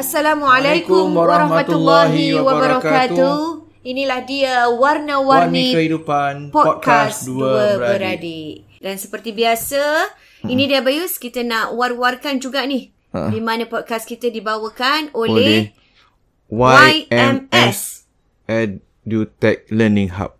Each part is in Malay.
Assalamualaikum warahmatullahi wabarakatuh. Inilah dia warna-warni Warni Kehidupan podcast Podcast dua beradik. Dan seperti biasa, ini dia Bayus kita nak war-warkan juga ni. Ha. Di mana podcast kita dibawakan Oleh oleh YMS YMS. EduTech Learning Hub.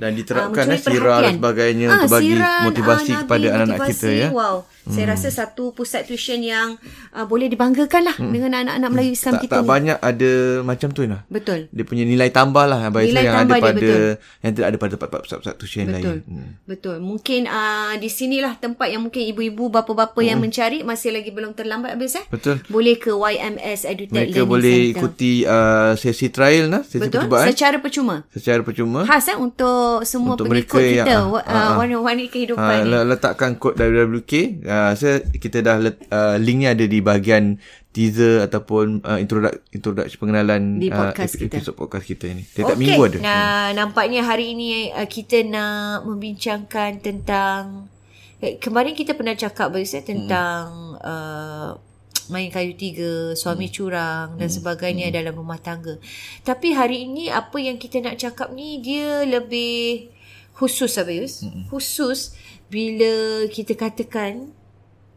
Dan ah, diterapkan, mencuri eh, sirah dan sebagainya Ah, untuk bagi sirah, motivasi ah, kepada anak-anak kita, ya. Wow. Saya rasa satu pusat tuition yang uh, boleh dibanggakan lah dengan anak-anak Melayu Islam tak, kita tak ni. banyak ada macam tu nah. Betul. Dia punya nilai tambah lah Nilai yang ada dia, pada betul. yang tidak ada pada tempat pusat tuition Betul. lain. Hmm. Betul. Mungkin uh, di sinilah tempat yang mungkin ibu-ibu, bapa-bapa yang mencari masih lagi belum terlambat habis eh. Betul. Boleh ke YMS Edutech Mereka Learning boleh Center. ikuti uh, sesi trial nah, sesi Betul. percubaan Secara percuma. secara percuma. Khas eh untuk semua Untuk pengikut mereka yang- kita. wa- ah, uh, warna-warni kehidupan Ha, ni. le- letakkan kod WWK. Uh, saya kita dah let, uh, linknya ada di bahagian teaser ataupun uh, introduct introduction pengenalan Di uh, podcast kita. podcast kita ni. Tiap-tiap minggu ada. Nah, nampaknya hari ini uh, kita nak membincangkan tentang eh, kemarin kita pernah cakap eh, tentang uh, main kayu tiga, suami curang dan sebagainya dalam rumah tangga. Tapi hari ini apa yang kita nak cakap ni dia lebih khusus Abayus. Khusus bila kita katakan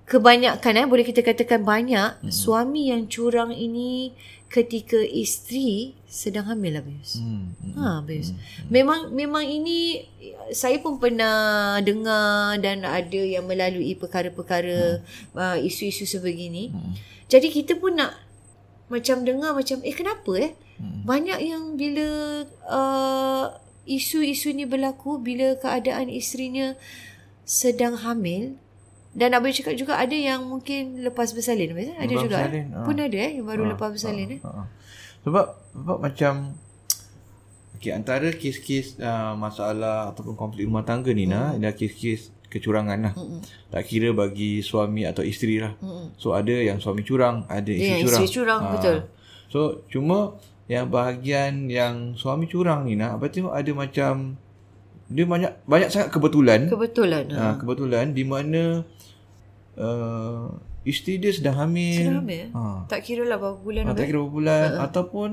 kebanyakan eh boleh kita katakan banyak hmm. suami yang curang ini ketika isteri sedang hamil Abayus. Hmm. Ha, Abayus. Memang memang ini saya pun pernah dengar dan ada yang melalui perkara-perkara uh, isu-isu sebegini. Jadi kita pun nak macam dengar macam eh kenapa eh? Banyak yang bila uh, isu-isu ni berlaku bila keadaan isterinya sedang hamil dan Abang cakap juga ada yang mungkin lepas bersalin. Abang, Ada juga. bersalin, Eh? Pun ada eh yang baru lepas bersalin eh. Ha. Sebab sebab macam okay, antara kes-kes uh, masalah ataupun konflik rumah tangga ni nah, ada kes-kes kecurangan lah. Tak kira bagi suami atau isteri lah. So ada yang suami curang, ada isteri Ya, curang. isteri curang, betul. So cuma yang bahagian yang suami curang ni nak apa tengok ada macam dia banyak banyak sangat kebetulan. Kebetulan. Ha. Ha, kebetulan di mana uh, isteri dia sedang hamil. Sedang hamil. Ha. Tak kira lah berapa bulan. Ha, tak kira berapa bulan ataupun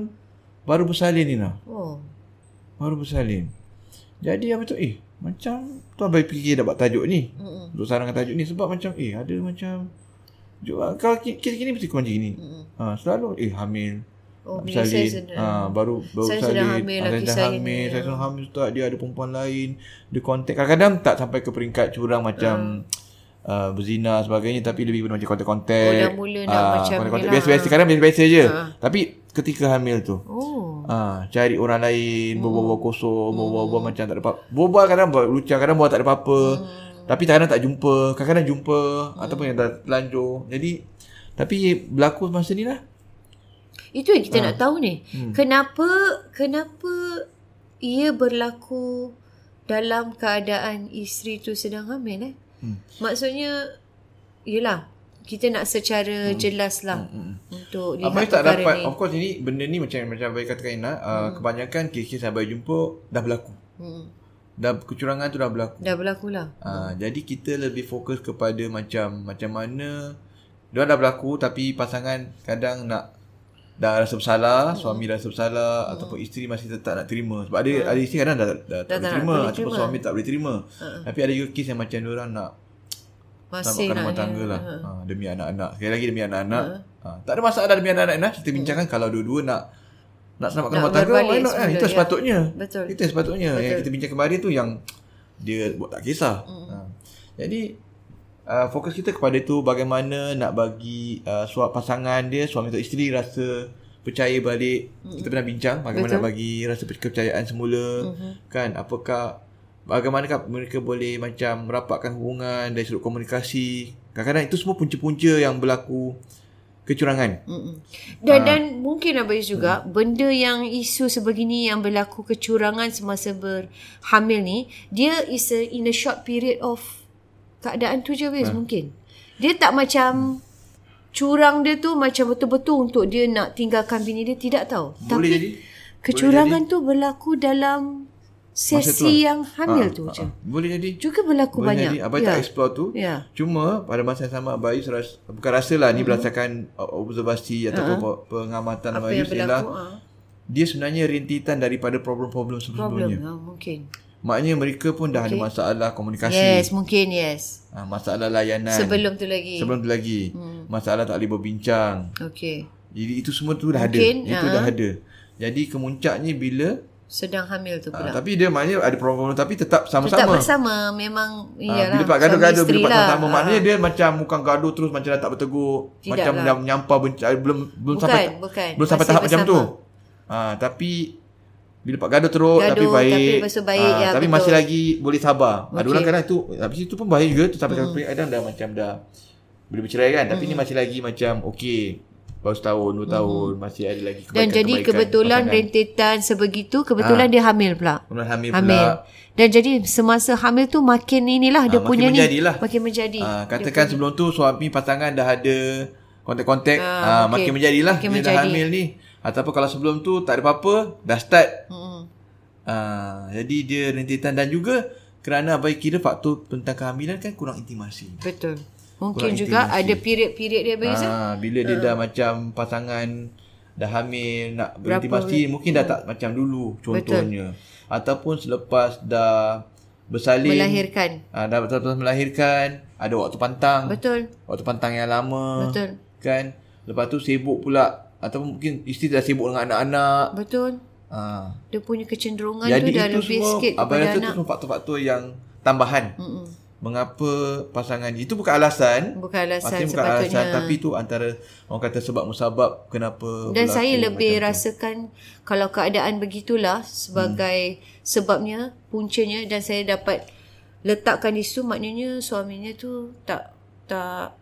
baru bersalin ni nah. Oh. Baru bersalin. Jadi apa tu eh macam tu abai fikir dapat tajuk ni. Mm-mm. Untuk sarangkan tajuk ni sebab macam eh ada macam Jual kalau kes gini mesti macam gini. Mm-hmm. Ha, selalu eh hamil. Oh, bila saya sedang, ha, baru baru saya salin. sedang hamil, ha, laki saya sedang saya hamil, ni. saya sedang hamil ustaz dia ada perempuan lain, dia kontak kadang-kadang tak sampai ke peringkat curang macam uh, berzina sebagainya tapi lebih pada macam kontak-kontak. Oh, dah mula nak Ah, macam kontak-kontak biasa-biasa kadang biasa-biasa je. Tapi ketika hamil tu Oh. Ah, cari orang lain, berbual-bual kosong, berbual-bual macam tak ada apa. Berbual kadang buat lucah, kadang buat tak ada apa-apa. Tapi kadang tak jumpa, kadang-kadang jumpa ataupun yang dah telanjur. Jadi tapi berlaku masa ni lah. Itu yang kita Ah. nak tahu ni. Hmm. Kenapa kenapa ia berlaku dalam keadaan isteri tu sedang hamil eh? Hmm. Maksudnya yalah kita nak secara jelas lah untuk lihat Abai tak dapat ni. Of course ini Benda ni macam Macam Abai katakan Ina uh, Kebanyakan kes-kes Abai jumpa Dah berlaku Hmm. Dah kecurangan tu dah berlaku Dah berlaku lah. uh, Jadi kita lebih fokus kepada Macam Macam mana Dia dah berlaku Tapi pasangan Kadang nak Dah rasa bersalah Suami dah rasa bersalah Ataupun isteri masih tetap nak terima. Sebab ada, ada isteri kadang dah, dah, dah tak boleh tak nak terima boleh Ataupun terima. suami tak boleh terima. Tapi ada juga kes yang macam Diorang nak Masih nak rumah tangga lah. Ha, Demi anak-anak. Sekali lagi demi anak-anak. Ha, Tak ada masalah demi anak-anak Nah, Kita bincangkan kalau dua-dua nak Nak selamatkan Nak rumah tangga why not, kan? Itu ya. sepatutnya. Betul. Itu sepatutnya. Yang kita bincang kemarin tu Yang Dia buat tak kisah. Ha. Jadi uh, Fokus kita kepada tu Bagaimana nak bagi uh, Suap pasangan dia Suami atau isteri Rasa Percaya balik Kita pernah bincang Bagaimana nak bagi Rasa kepercayaan semula Kan Apakah Bagaimanakah mereka boleh macam merapatkan hubungan dari sudut komunikasi. Kadang-kadang itu semua punca-punca yang berlaku kecurangan. Mm-mm. Dan Ah. dan mungkin Abayus juga benda yang isu sebegini yang berlaku kecurangan semasa berhamil ni dia is a, in a short period of keadaan tu je Abayus mungkin. Dia tak macam curang dia tu macam betul-betul untuk dia nak tinggalkan bini dia tidak tahu. Boleh Tapi jadi. kecurangan tu berlaku dalam Masa tu sesi lah. yang hamil Ah, tu ah, je. ah. Boleh jadi. Juga berlaku Boleh banyak. jadi. Abai tak explore tu. Ya. Cuma pada masa yang sama Abai rasa, bukan rasa lah ni berdasarkan uh, observasi ataupun pe- pengamatan Abai yang ialah ah. dia sebenarnya rintitan daripada problem-problem sebelumnya. Problem ah, mungkin. Maknanya mereka pun dah ada masalah komunikasi, Yes, mungkin yes. ah, masalah layanan. Sebelum tu lagi. Sebelum tu lagi. Masalah tak boleh berbincang. Okey. Jadi itu semua tu dah Mungkin, ada. Itu ha. dah ada. Jadi kemuncaknya bila Sedang hamil tu uh, pula. tapi dia maknanya ada problem tapi tetap Tetap sama-sama. bersama memang Ah, iyalah. bila pak gaduh-gaduh bila pak isteri sama-sama lah. maknanya dia macam bukan gaduh terus macam dah tak bertegur Tidak macam lah. dah menyampah benci, belum belum Bukan, sampai bukan. belum sampai Masih tahap macam tu. bersama. Ah tapi bila pak gaduh teruk Gaduh, tapi baik. tapi tu baik, ah, ya, tapi betul. masih lagi boleh sabar. Ada Okey. orang kadang tu habis itu pun baik juga tu sampai hmm. kadang dah macam dah boleh bercerai kan tapi Hmm. ni masih lagi macam okey baru setahun dua tahun masih ada lagi Dan jadi kebetulan pasangan. rentetan sebegitu, kebetulan dia hamil pula. Kemudian hamil, Hamil. pula. Dan jadi semasa hamil tu makin inilah dia Ah, punya makin ni. menjadilah. Makin menjadi. Ah, katakan sebelum tu suami pasangan dah ada kontak-kontak, Ah, ah, okey. makin menjadilah Makin dia dah menjadi. hamil ni. Ataupun kalau sebelum tu tak ada apa-apa, dah start. Mm-mm. Ah, jadi dia rentetan dan juga kerana abai kira faktor tentang kehamilan kan kurang intimasi. Betul. Mungkin Kurang juga intimasi. ada period-period dia Abayus. Ah, bila dia dah macam pasangan dah hamil nak Berapa berintimasi mungkin dah tak macam dulu contohnya. Ataupun selepas dah bersalin Melahirkan. Ah, dah betul-betul melahirkan, ada waktu pantang. Betul. Waktu pantang yang lama. Betul. Kan? Lepas tu sibuk pula ataupun mungkin isteri dah sibuk dengan anak-anak. Betul. Ha. Dia punya kecenderungan Jadi tu dah itu lebih semua sikit kepada rasa tu anak. semua faktor-faktor yang tambahan. Mm-mm. Mengapa pasangan itu bukan alasan. Bukan alasan Pasti bukan sepatutnya. alasan tapi tu antara orang kata sebab musabab kenapa Dan saya lebih tu. rasakan kalau keadaan begitulah sebagai Hmm. sebabnya, puncanya dan saya dapat letakkan di situ maknanya suaminya tu tak tak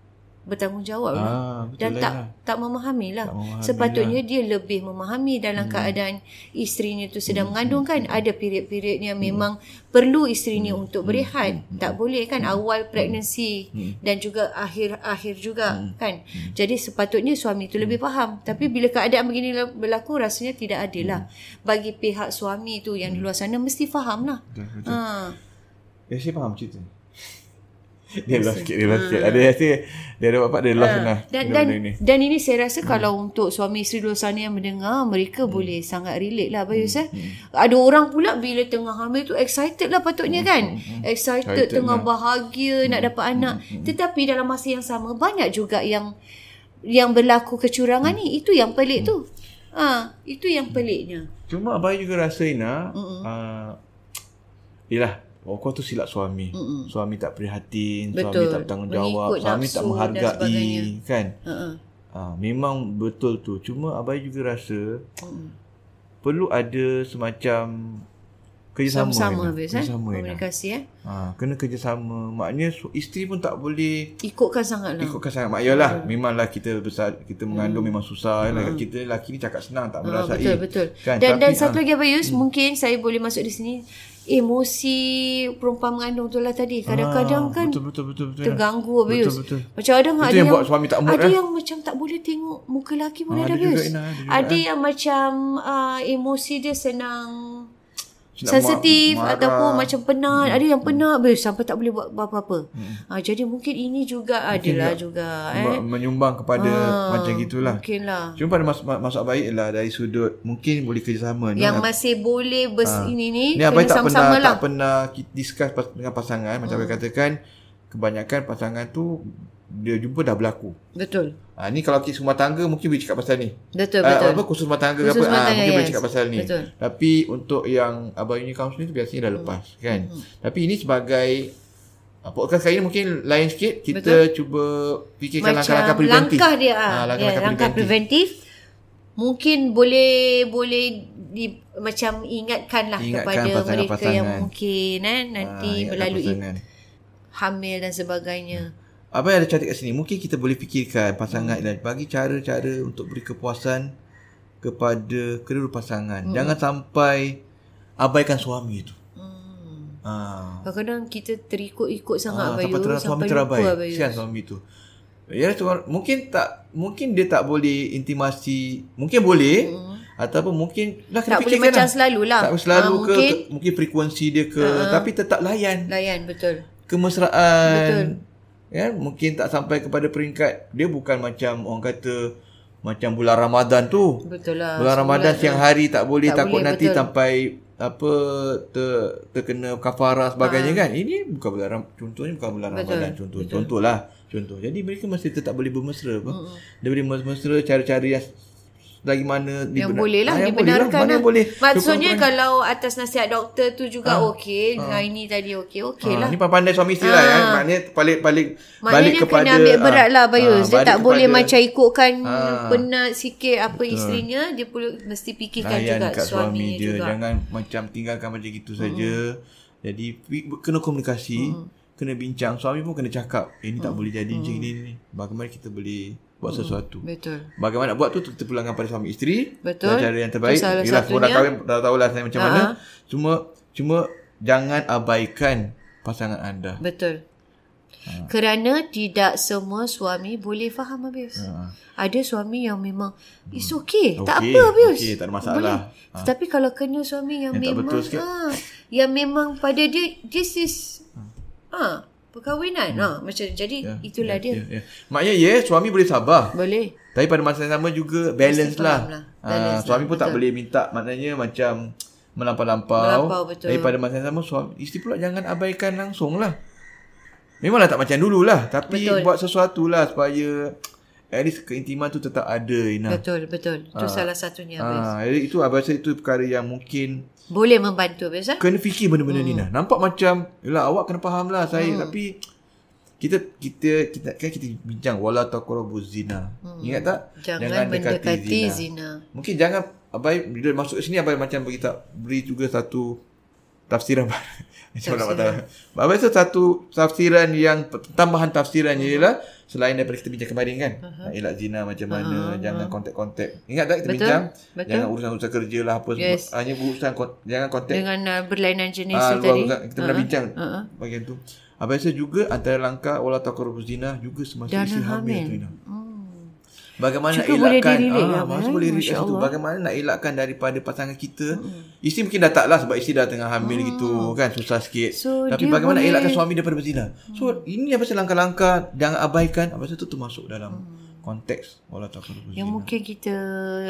bertanggungjawab lah. Ah, dan lah, tak Ina. tak memahami lah. Tak memahami Sepatutnya dia lebih memahami dalam hmm. keadaan isterinya tu sedang hmm. mengandung kan. Ada period-period yang memang perlu isterinya hmm. untuk berehat. Hmm. Tak boleh kan awal pregnancy hmm. dan juga akhir-akhir juga hmm. kan. Hmm. Jadi sepatutnya suami tu lebih faham. Tapi bila keadaan begini berlaku rasanya tidak adil lah. Bagi pihak suami tu yang di luar sana mesti faham lah. Betul, betul. Ha. Ya, saya faham cerita. Dia lost sikit, dia lost sikit. Ada rasa dia ada bapak dia lost lah. Dan dan dan ini saya rasa kalau untuk suami isteri luar sana yang mendengar mereka boleh sangat relate lah Bayus eh. Ada orang pula bila tengah hamil tu excited lah patutnya kan. Excited, Excited tengah bahagia nak dapat anak. Tetapi dalam masa yang sama banyak juga yang yang berlaku kecurangan ni. Itu yang pelik tu. Ha, itu yang peliknya. Cuma abang juga rasa Ina, uh, yelah, oh, kau tu silap suami. Mm-mm. Suami tak prihatin, Betul. suami tak bertanggungjawab, suami tak menghargai, kan? Uh-uh. Uh, memang betul tu. Cuma abai juga rasa perlu ada semacam kerjasama. Sama-sama Ina. habis eh. Kerjasama Ina. Komunikasi eh. Ha, kena kerjasama. Maknanya su- isteri pun tak boleh Ikutkan sangat lah. ikutkan sangat. Mak yalah, memanglah kita besar, kita mengandung memang susah. Hmm. Kita lelaki ni cakap senang, tak Ah, merasai. betul betul. Kan? Dan Tapi, dan satu lagi Abayus, mungkin saya boleh masuk di sini emosi perempuan mengandung tu lah tadi. Kadang-kadang ah, kan betul, betul, betul, betul, terganggu Abayus. Betul, betul. Macam ada Itu ada yang buat suami tak mood, Ada eh? yang macam tak boleh tengok muka lelaki pun Ah, ada ada juga. Ina, ada juga, Ada yang macam uh, emosi dia senang sensitif marah. ataupun macam penat ada yang penat Abayus sampai tak boleh buat apa-apa hmm. uh, jadi mungkin ini juga adalah juga eh menyumbang kepada macam gitulah. mungkin lah Cuma pada mas- mas- maksud baik ialah dari sudut mungkin boleh kerjasama. ni. yang masih boleh bers ini ni Ni kena tak pernah lah tak pernah discuss dengan pasangan macam hmm. katakan kebanyakan pasangan tu dia jumpa dah berlaku. betul Ha, ni kalau kes rumah tangga mungkin boleh cakap pasal ni. betul Ah, betul apa khusus rumah tangga ke Khusus apa rumah ah, tangga, mungkin boleh yes. cakap pasal ni. Betul. Tapi untuk yang abang uni counselling tu biasanya dah lepas kan. Tapi ini sebagai ah, podcast kali ni mungkin lain sikit kita Betul. cuba fikirkan macam langkah-langkah preventif. langkah dia Ah, ah, ya, langkah-langkah langkah preventif mungkin boleh boleh di macam ingatkan lah Ingatkan kepada mereka pasangan-pasangan. yang mungkin eh nanti ingatkan melalui pasangan. hamil dan sebagainya. Apa yang ada cantik kat sini Mungkin kita boleh fikirkan Pasangan dan Bagi cara-cara Untuk beri kepuasan Kepada Kedua pasangan hmm. Jangan sampai Abaikan suami tu Hmm. ha. Kadang-kadang kita terikut-ikut sangat Ah, Abayu sampai terang suami sampai terabai lupa Abayu. Kesian suami tu Ya tuan mungkin tak mungkin dia tak boleh intimasi mungkin boleh hmm. ataupun mungkin dah kena Tak boleh macam lah. selalu lah. tak selalu Ah, ke, mungkin ke mungkin frekuensi dia ke uh, tapi tetap layan layan betul. kemesraan ya mungkin tak sampai kepada peringkat. Dia bukan macam orang kata macam bulan Ramadan tu. Betul lah. bulan Ramadan siang hari tak boleh Tak takut boleh, nanti betul. sampai apa ter, terkena kafarah sebagainya Ah. kan. Ini bukan bulan contohnya bukan bulan Ramadan contoh contohlah contoh jadi mereka masih tetap boleh bermesra apa. Dia boleh bermesra cara-cara yang lagi mana Yang dibenar- boleh lah Ah, yang boleh dibenarkan mana lah. boleh Maksudnya Cukup- kalau atas nasihat doktor tu juga okey, dengan ini tadi okey, okey Ah, lah. Ni pandai suami isteri lah ya. Maknanya balik balik balik Maknanya kepada kena ambil berat lah ah, Bayus. Dia balik tak boleh kepada macam ikutkan Ah. penat sikit apa isterinya. Dia perlu mesti fikirkan layan juga suami suami dia. juga. Jangan macam tinggalkan macam gitu saja. Jadi kena komunikasi, kena bincang. Suami pun kena cakap, eh ni tak boleh jadi macam ini ni. Bagaimana kita boleh buat sesuatu. Betul. Bagaimana buat tu kita pulangkan pada suami isteri. Betul. Dan cara yang terbaik. Salah Yelah, semua dah kahwin, dah tahulah saya macam mana. Ha. Cuma cuma jangan abaikan pasangan anda. Betul. Kerana tidak semua suami boleh faham Abius. Ha. Ada suami yang memang it's okay. Okey, Tak apa Abius. okey, tak ada masalah. Boleh. Tetapi kalau kena suami yang, Yang memang ha, yang memang pada dia this is ha, perkahwinan. Ha, macam jadi itulah ya, dia. Ya, ya. Maknanya ya, suami boleh sabar. Boleh. Tapi pada masa yang sama juga balance Mesti lah. lah. Ah, Balance suami lah, pun tak betul. boleh minta maknanya macam melampau-lampau. Melampau, betul. Tapi pada masa yang sama suami isteri pula jangan abaikan langsung lah. Memanglah tak macam dulu lah. Tapi Betul. buat sesuatu lah supaya at least keintiman tu tetap ada Ina. Betul, betul. Itu salah satunya. Ah, jadi itu abang rasa itu perkara yang mungkin Boleh membantu Abius. Ha? kena fikir benda-benda ni Nah. Nampak macam yalah awak kena faham lah saya tapi kita kita kita kan kita bincang wala taqrabu zina. Ingat tak? Jangan, mendekati zina. Mungkin jangan abai bila masuk ke sini abai macam bagi tak beri juga satu tafsiran kata. Abai rasa satu tafsiran yang tambahan tafsirannya Hmm. ialah selain daripada kita bincang kemarin kan. Nak elak zina macam mana, jangan kontak-kontak. Ingat tak kita Betul, bincang? betul. Jangan urusan-urusan kerja lah apa semua. Yes. Hanya urusan kon- jangan kontak Dengan uh, berlainan jenis Ah, luar tadi. urusan- kita pernah bincang uh-uh. bahagian tu. Abang rasa juga antara langkah wala taqrabuz zina juga semasa isteri hamil hamil. tu Ina. Hmm. Bagaimana nak Juga boleh elakkan ah, eh? boleh relate Masya kat situ. Bagaimana nak elakkan daripada pasangan kita. Isteri mungkin dah tak lah sebab isteri dah tengah hamil gitu kan susah sikit. So, Tapi bagaimana boleh- elakkan suami daripada berzina. So ini apa langkah-langkah jangan abaikan apa tu tu masuk dalam konteks wala taqrabu Yang mungkin kita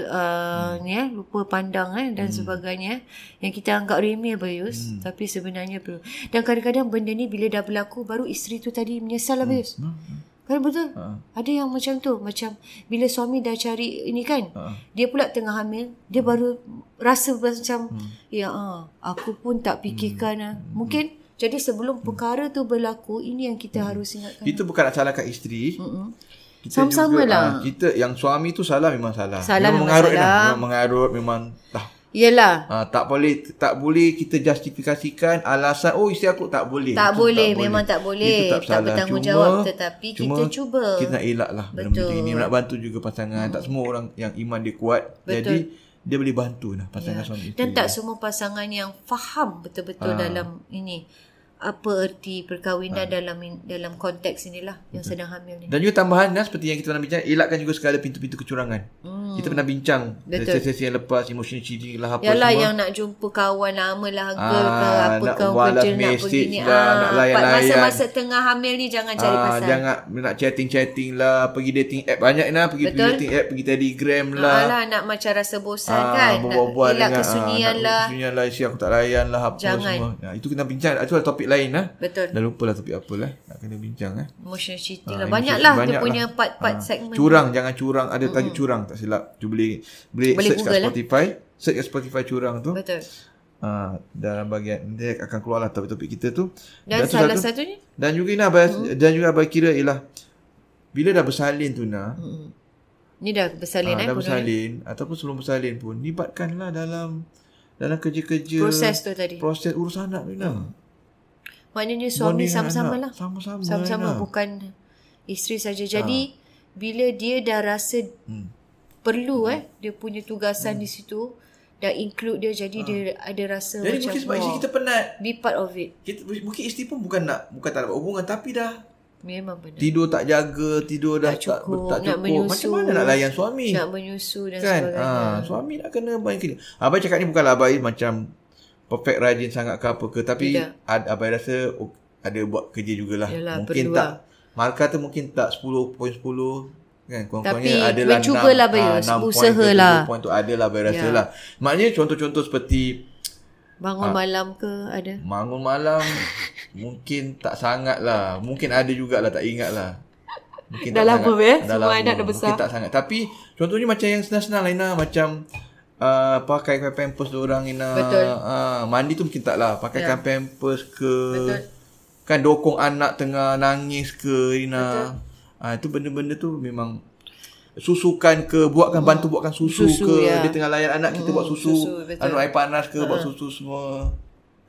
uh, ni eh, lupa pandang eh, dan sebagainya. Yang kita anggap remeh Bayus. Tapi sebenarnya perlu. Dan kadang-kadang benda ni bila dah berlaku baru isteri tu tadi menyesal lah Bayus. Kan betul? Ada yang macam tu. Macam bila suami dah cari ini kan. Dia pula tengah hamil. Dia baru rasa macam. Ya ah, aku pun tak fikirkan. ah. Mungkin jadi sebelum perkara tu berlaku. Ini yang kita harus ingatkan. Kita bukan nak salahkan isteri. Kita Sama-sama juga, lah. ah, kita yang suami tu salah memang salah. Salah memang mengarut salah. Dah. Memang mengarut memang dah. Yelah. Ah, tak boleh tak boleh kita justifikasikan alasan oh isteri aku tak boleh. Tak Itu boleh, memang tak boleh. Itu tak, Tak bertanggungjawab, Cuma- tetapi kita cuma cuba. Kita nak elak lah benda Betul. ini. Nak bantu juga pasangan. Tak semua orang yang iman dia kuat. Jadi dia boleh bantu lah pasangan suami isteri. Dan tak semua pasangan yang faham betul-betul Ah. dalam ini apa erti perkahwinan dalam in- dalam konteks inilah yang sedang hamil ni. Dan juga tambahan kan, seperti yang kita pernah bincang, elakkan juga segala pintu-pintu kecurangan. Hmm. Kita pernah bincang Betul. sesi-sesi yang lepas, emotional cheating lah apa Yalah semua. yang nak jumpa kawan lama lah girl Ah, ke apa nak kau kerja nak pergi ni. lah, nak layan-layan. Masa-masa tengah hamil ni jangan cari Ah, pasal. jangan nak chatting-chatting lah, pergi dating app banyak lah, pergi, pergi Betul. dating app, pergi telegram lah. Alah nak macam rasa bosan Ah, kan. Nak elak dengan kesunyian ah, lah. nak Kesunyian lah, isi aku tak layan lah apa Jangan. semua. Ya, itu kita bincang, itu topik lain lah. Betul. Dah lupa lah topik apa lah, nak kena bincang eh. Emotional cheating Ah, lah. Banyak tu- lah banyak dia punya lah. part-part Ah, segmen. Curang, jangan curang. Ada tajuk curang, tak silap. Cuba boleh, boleh, Boleh search kat Google, eh. Spotify. Search kat Spotify curang tu. Betul. Ah, dalam bahagian, dia akan keluar lah topik-topik kita tu. Dan tu salah satu- satunya Dan juga Ina, hmm. dan juga abang kira ialah, bila dah bersalin tu Ina, Hmm. ni dah bersalin ah, eh. dah bersalin, ataupun sebelum bersalin pun, libatkanlah dalam dalam kerja-kerja. Proses tu tadi. Proses urus anak tu Ina. Maknanya suami Bonding sama-sama anak. lah. Sama-sama. Sama-sama Ina. bukan isteri saja. Jadi bila dia dah rasa Hmm. perlu eh dia punya tugasan di situ dah include dia jadi dia ada rasa Jadi macam mungkin sebab isteri wah, kita penat. be part of it. Kita, mungkin isteri pun bukan nak, bukan tak dapat hubungan, tapi dah Memang benar. tidur tak jaga, tidur dah Tak cukup, tak, tak nak cukup. menyusu. Macam mana nak layan suami? Nak menyusu dan kan? sebagainya. Ha, suami nak kena banyak kerja. Abang cakap ni bukanlah Abai macam perfect rajin sangat ke apa ke. Tapi Tidak. ad, Abai rasa oh, ada buat kerja jugalah. Yalah, mungkin perlu tak. lah. Markah tu mungkin tak 10.10 kan kurang-kurangnya Tapi adalah mencubalah, enam- Bayus. ah, enam point lah. tu adalah Abai rasa Ya. lah. Maknanya contoh-contoh seperti Bangun malam ke ada? bangun malam mungkin tak sangat lah. Mungkin ada jugalah tak ingat lah. Mungkin Dah tak lama, sangat. eh? Dah Semua lama. anak dah besar. Mungkin tak sangat. Tapi contohnya macam yang senang-senang lah Ina. Macam uh, pakai pampers orang Ina. Betul. Uh, mandi tu mungkin tak lah. Pakaikan pampers ke. Betul. Kan dokong anak tengah nangis ke Ina. Ah itu benda-benda tu memang susukan ke buatkan bantu buatkan susu, Susu, ke ya. dia tengah layan anak kita buat susu, susu, betul. anu air panas ke buat susu semua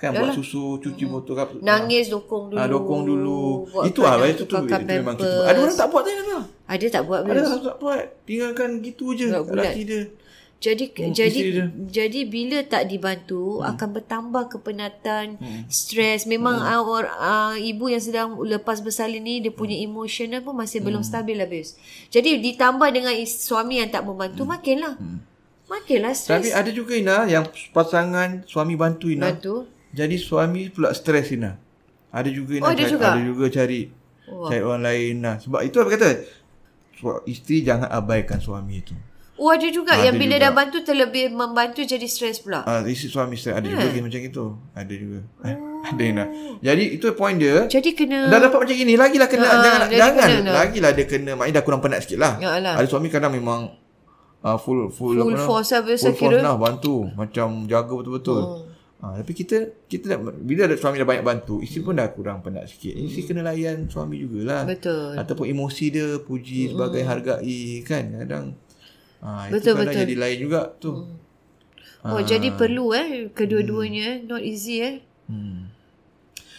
kan buat susu cuci botol ke apa Nangis dokong dulu. Ah, dokong dulu. Itu ah, itu tu pakai itu memang kita. Ada orang tak buat tadi lah. Ada tak buat Ada orang tak buat. Tinggalkan gitu je laki dia. Jadi Hmm, jadi jadi bila tak dibantu akan bertambah kepenatan, stres. Memang Hmm. uh, uh, ibu yang sedang lepas bersalin ni dia punya Hmm. emotional pun masih belum stabil habis. Jadi ditambah dengan is- suami yang tak membantu makinlah. Makinlah Hmm. Tapi stres. ada juga Ina yang pasangan suami bantu Ina. Bantu. Jadi suami pula stres Ina. Ada juga Ina. Oh, ada cari, juga? Ada juga cari Wah. cari orang lain Ina. Sebab itu apa kata? Isteri jangan abaikan suami itu. Oh ada juga Ada yang bila juga. dah bantu terlebih membantu jadi stres pula. Ah, isteri suami stres. Ada Hmm. juga kes macam itu. Ada juga. Eh, Ada Ina. Jadi itu point dia. Jadi kena Dah dapat macam gini Lagilah kena Ah, Jangan jangan kena, nak. Lagilah dia kena Maknanya dah kurang penat sikit lah Ya lah. Ada suami kadang memang uh, Full Full, Full apa nama? force lah, biasa Full force kira. lah Bantu Macam jaga betul-betul hmm. Ha, tapi kita kita dah, bila ada suami dah banyak bantu, isteri pun dah kurang penat sikit. Isteri kena layan suami jugalah. Hmm. Betul. Hmm. Ataupun emosi dia puji sebagai hargai kan. Kadang ha, Betul, itu kadang betul. jadi lain juga tu. Oh jadi perlu eh kedua-duanya eh. not easy eh. Hmm.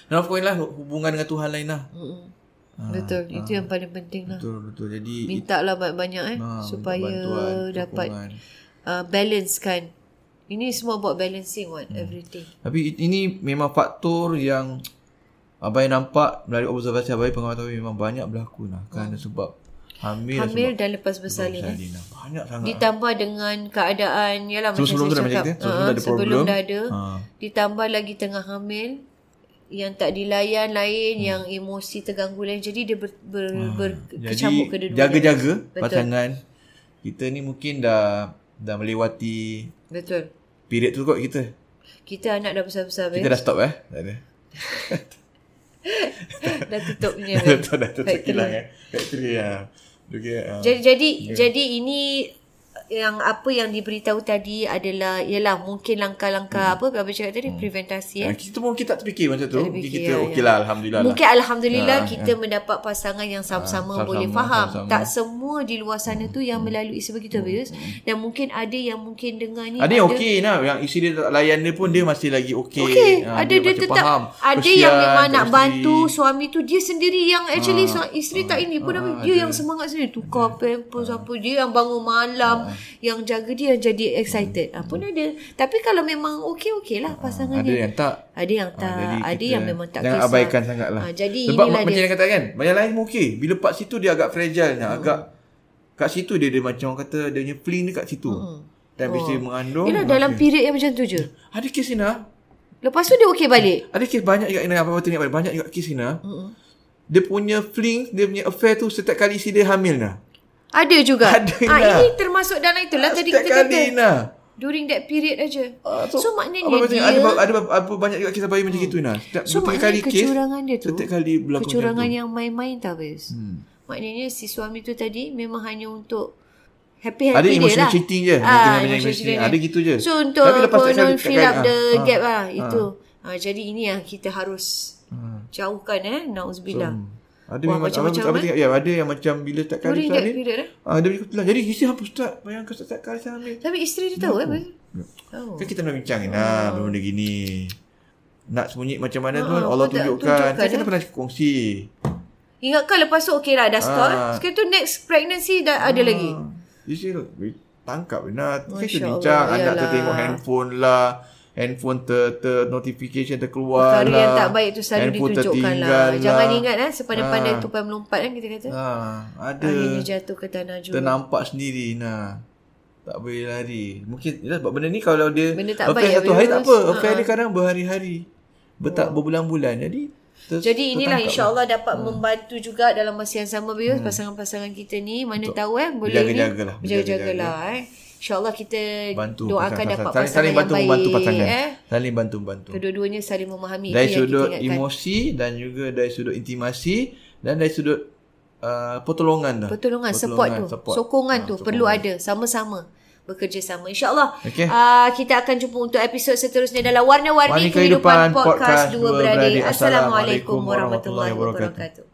Dan of course lah hubungan dengan Tuhan lain lah. Mm-mm. Betul. Itu yang paling penting lah. Betul betul. Jadi Minta lah banyak-banyak eh Ha, supaya bantuan, dapat uh, balance kan. Ini semua about balancing what everything. Tapi ini memang faktor yang Abai nampak melalui observasi Abai pengalaman Abai memang banyak berlaku lah. Kerana sebab Hamil, hamil dan lepas bersalin. Eh. Salin. Banyak sangat. Ditambah dengan keadaan yalah macam Sebelum saya cakap. kita, sebelum dah ada sebelum problem. dah ada. Ha. Ditambah lagi tengah hamil yang tak dilayan lain, Hmm. yang emosi terganggu lain. Jadi dia ber, ber, ber Jadi kecampur kedua-duanya. jaga-jaga Betul. pasangan. Kita ni mungkin dah dah melewati Betul. period tu kot kita. Kita anak dah besar-besar Kita Kita dah stop eh. Tak ada. dah tutup punya. dah tutup dah tutup kilang eh. Factory ya. Okay, uh, Jadi jadi jadi ini yang apa yang diberitahu tadi adalah ialah mungkin langkah-langkah apa Abang cakap tadi preventasi eh. kita pun kita tak terfikir masa tu. Mungkin terfikir, kita ya, okey ya. lah alhamdulillah lah. Mungkin alhamdulillah Ya, kita mendapat pasangan yang sama-sama sama-sama, boleh faham. sama-sama. Tak semua di luar sana tu yang melalui sebegitu Abius. Dan mungkin ada yang mungkin dengar ni Ada yang okey nah, yang isteri dia tak layan dia pun dia masih lagi okey. Okey, Ha, ada dia, macam tetap faham. ada Kesian yang memang nak isteri. bantu suami tu dia sendiri yang actually uh, isteri tak ini pun ah, dia yang semangat sendiri tukar pampers apa dia yang bangun malam yang jaga dia yang jadi excited. Ah pun ada. Tapi kalau memang okey-okey lah pasangan Ada dia. yang tak. Ada yang tak, jadi ada yang memang tak Jangan kisah. abaikan sangat lah. Ah, jadi Sebab inilah macam dia. yang kata kan, banyak lain okey. Bila part situ dia agak fragile Hmm. ni, agak kat situ dia dia macam orang kata dia punya fling dia kat situ. Dan bila dia mengandung. Hmm. Yelah dalam okey. period yang macam tu je. Ada kes Ina. Lepas tu dia okey balik. Ada kes banyak juga Ina. Apa-apa ingat balik. Banyak juga kes Ina. Dia punya fling, dia punya affair tu setiap kali isteri dia hamil dah. Ada juga. Ada, ah, Ina. ini termasuk dalam itulah tadi kita kali kata. Ina. During that period aja. Ah, so, maknanya apa dia macam- ada, ada, ada, banyak juga kisah bayi macam itu Ina. Setiap So maknanya kes, kecurangan dia tu Setiap kali berlaku Kecurangan yang main-main tau Bez hmm. Maknanya si suami tu tadi Memang hanya untuk Happy-happy Ada dia emotional lah cheating je. Ah, Mungkin ada emotional emotional cheating Ada gitu je. So untuk Tapi lepas konon kali- fill up ah, the ah, gap lah Itu ah, Jadi ini yang kita harus Ah. Jauhkan eh Nauzubillah Ada Wah, memang macam-macam, apa, apa, eh? apa, ya, ada yang macam bila tak kali eh Ah, dia berikut lah. Jadi isi apa ustaz? Bayangkan ustaz tak kali salin. Tapi isteri dia tahu eh Bez Oh. Kan kita pernah bincang ni. Nah, benda gini. Nak sembunyi macam mana tu Ah, Allah apa tunjukkan. tunjukkan, Kan kita eh? pernah kongsi. Ingatkan lepas tu okey lah dah stop Ah. Sekarang tu next pregnancy dah ada lagi Isi tu tangkap benar. Kan kita bincang anak yalah. tertengok handphone lah. Handphone ter, ter notification terkeluar Perkara lah. yang tak baik tu selalu Handphone ditunjukkan tertinggal lah. Jangan ingat eh sepandai-pandai Ah. tupai melompat kan kita kata. Ah, ada. Akhirnya jatuh ke tanah juga. ternampak sendiri nah tak boleh lari mungkin yelah, sebab benda ni kalau dia Benda tak affair baik, satu hari tak apa Yus. affair dia kadang berhari-hari bertak berbulan-bulan jadi ter- Jadi inilah insya-Allah lah. dapat membantu juga dalam masa yang sama Bius pasangan-pasangan kita ni mana tahu eh boleh ni berjaga-jagalah eh. Insya-Allah kita bantu doakan pasangan- dapat saling, pasangan saling yang bantu baik membantu pasangan eh. saling bantu membantu Kedua-duanya saling memahami dari yang sudut emosi dan juga dari sudut intimasi dan dari sudut uh, pertolongan dah Pertolongan, support tu. Sokongan Ah, tu perlu ada sama-sama bekerjasama. InsyaAllah Okey. uh, kita akan jumpa untuk episod seterusnya dalam Warna-Warni Warni Kehidupan, Kehidupan Podcast Podcast Dua Beradik. Assalamualaikum warahmatullahi wabarakatuh.